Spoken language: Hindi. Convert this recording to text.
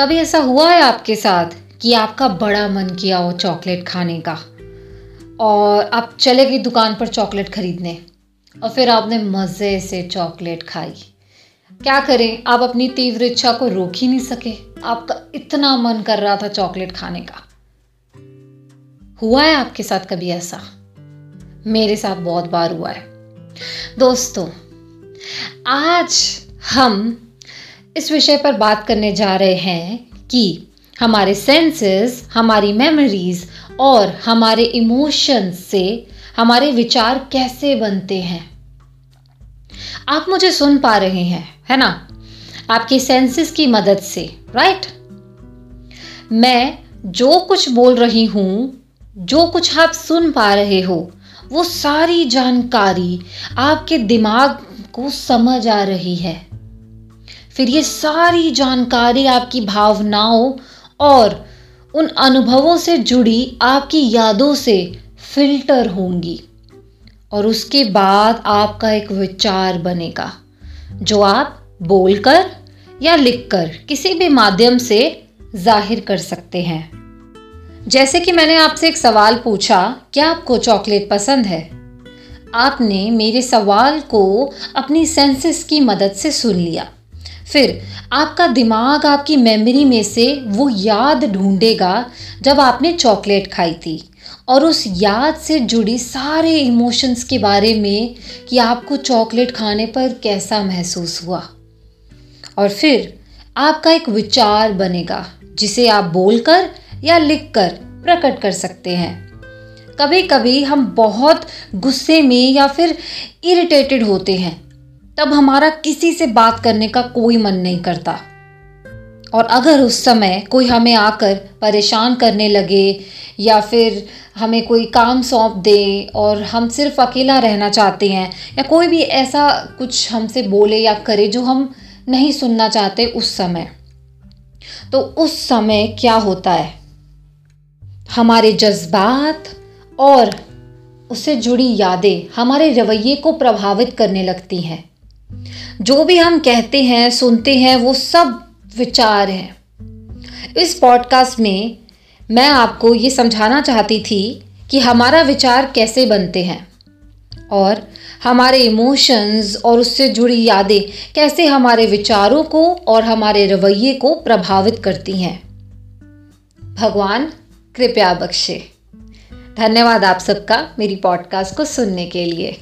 कभी ऐसा हुआ है आपके साथ कि आपका बड़ा मन किया हो चॉकलेट खाने का? और आप चले गई दुकान पर चॉकलेट खरीदने और फिर आपने मज़े से चॉकलेट खाई। क्या करें? आप अपनी तीव्र इच्छा को रोक ही नहीं सके। आपका इतना मन कर रहा था चॉकलेट खाने का। हुआ है आपके साथ कभी ऐसा? मेरे साथ बहुत बार हुआ है। दोस्तों, आज हम इस विषय पर बात करने जा रहे हैं कि हमारे सेंसेस हमारी मेमोरीज और हमारे इमोशंस से हमारे विचार कैसे बनते हैं। आप मुझे सुन पा रहे हैं, है ना? आपके सेंसेस की मदद से राइट मैं जो कुछ बोल रही हूँ, जो कुछ आप सुन पा रहे हो, वो सारी जानकारी आपके दिमाग को समझ आ रही है। फिर ये सारी जानकारी आपकी भावनाओं और उन अनुभवों से जुड़ी आपकी यादों से फ़िल्टर होंगी। और उसके बाद आपका एक विचार बनेगा, जो आप बोलकर या लिखकर किसी भी माध्यम से ज़ाहिर कर सकते हैं। जैसे कि मैंने आपसे एक सवाल पूछा, क्या आपको चॉकलेट पसंद है? आपने मेरे सवाल को अपनी सेंसेस की मदद से सुन लिया। फिर आपका दिमाग आपकी मेमोरी में से वो याद ढूंढेगा जब आपने चॉकलेट खाई थी। और उस याद से जुड़ी सारे इमोशंस के बारे में कि आपको चॉकलेट खाने पर कैसा महसूस हुआ। और फिर आपका एक विचार बनेगा, जिसे आप बोलकर या लिखकर प्रकट कर सकते हैं। कभी कभी हम बहुत गुस्से में या फिर इरिटेटेड होते हैं तब हमारा किसी से बात करने का कोई मन नहीं करता। और अगर उस समय कोई हमें आकर परेशान करने लगे या फिर हमें कोई काम सौंप दे और हम सिर्फ़ अकेला रहना चाहते हैं या कोई भी ऐसा कुछ हमसे बोले या करे जो हम नहीं सुनना चाहते उस समय तो उस समय क्या होता है? हमारे जज्बात और उससे जुड़ी यादें हमारे रवैये को प्रभावित करने लगती हैं। जो भी हम कहते हैं, सुनते हैं, वो सब विचार हैं। इस पॉडकास्ट में मैं आपको ये समझाना चाहती थी कि हमारा विचार कैसे बनते हैं और हमारे इमोशंस और उससे जुड़ी यादें कैसे हमारे विचारों को और हमारे रवैये को प्रभावित करती हैं। भगवान, कृपया बख्शे। धन्यवाद आप सबका मेरी पॉडकास्ट को सुनने के लिए।